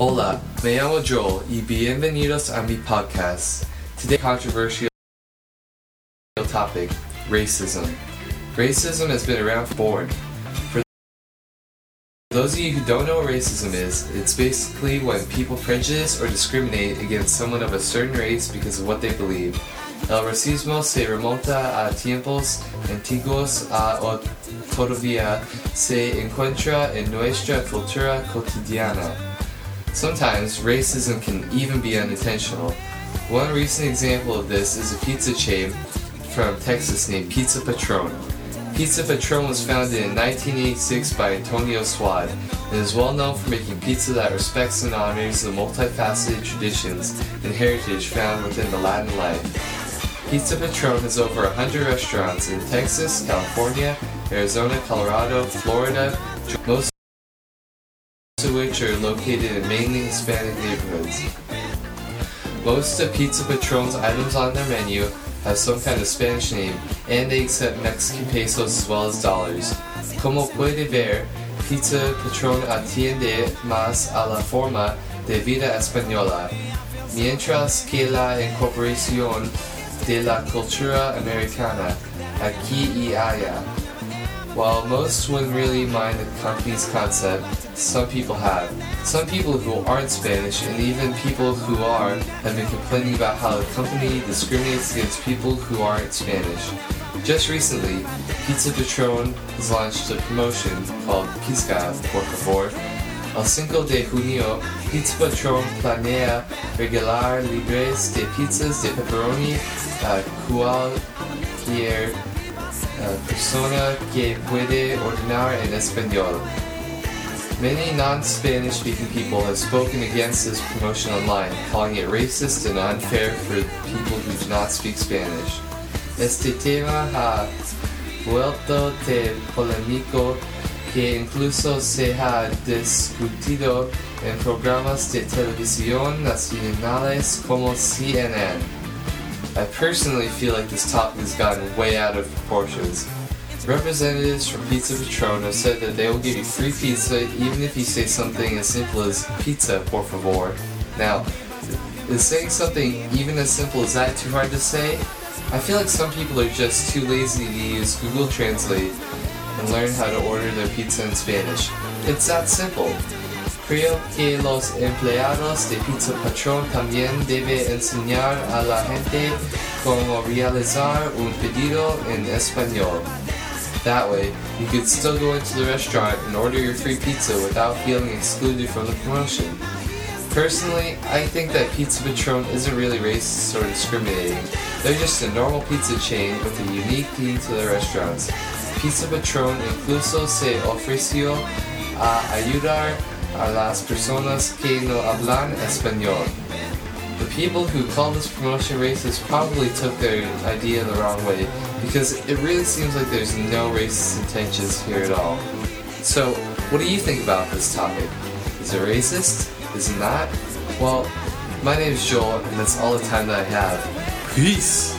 Hola, me llamo Joel y bienvenidos a mi podcast. Today, controversial topic: racism. Racism has been around for For those of you who don't know what racism is, it's basically when people prejudice or discriminate against someone of a certain race because of what they believe. El racismo se remonta a tiempos antiguos a o todavía se encuentra en nuestra cultura cotidiana. Sometimes racism can even be unintentional. One recent example of this is a pizza chain from Texas named Pizza Patron. Pizza Patron was founded in 1986 by Antonio Swad and is well known for making pizza that respects and honors the multifaceted traditions and heritage found within the Latin life. Pizza Patron has over 100 restaurants in Texas, California, Arizona, Colorado, Florida, most of which are located in mainly Hispanic neighborhoods. Most of Pizza Patron's items on their menu have some kind of Spanish name, and they accept Mexican pesos as well as dollars. Como puede ver, Pizza Patron atiende más a la forma de vida española, mientras que la incorporación de la cultura americana, aquí y allá. While most wouldn't really mind the company's concept, some people have. Some people who aren't Spanish, and even people who are, have been complaining about how the company discriminates against people who aren't Spanish. Just recently, Pizza Patron has launched a promotion called Pizza, por favor. El 5 de junio, Pizza Patron planea regalar libres de pizzas de pepperoni a cualquier persona que puede ordenar en español. Many non-Spanish speaking people have spoken against this promotion online, calling it racist and unfair for people who do not speak Spanish. Este tema ha vuelto de polémico que incluso se ha discutido en programas de televisión nacionales como CNN. I personally feel like this topic has gotten way out of proportions. Representatives from Pizza Patron have said that they will give you free pizza even if you say something as simple as pizza, por favor. Now, is saying something even as simple as that too hard to say? I feel like some people are just too lazy to use Google Translate and learn how to order their pizza in Spanish. It's that simple. Creo que los empleados de Pizza Patron también deben enseñar a la gente cómo realizar un pedido en español. That way, you could still go into the restaurant and order your free pizza without feeling excluded from the promotion. Personally, I think that Pizza Patron isn't really racist or discriminating. They're just a normal pizza chain with a unique theme to their restaurants. Pizza Patron incluso se ofreció a ayudar a las personas que no hablan español. The people who call this promotion racist probably took their idea the wrong way because it really seems like there's no racist intentions here at all. So, what do you think about this topic? Is it racist? Is it not? Well, my name is Joel, and that's all the time that I have. Peace!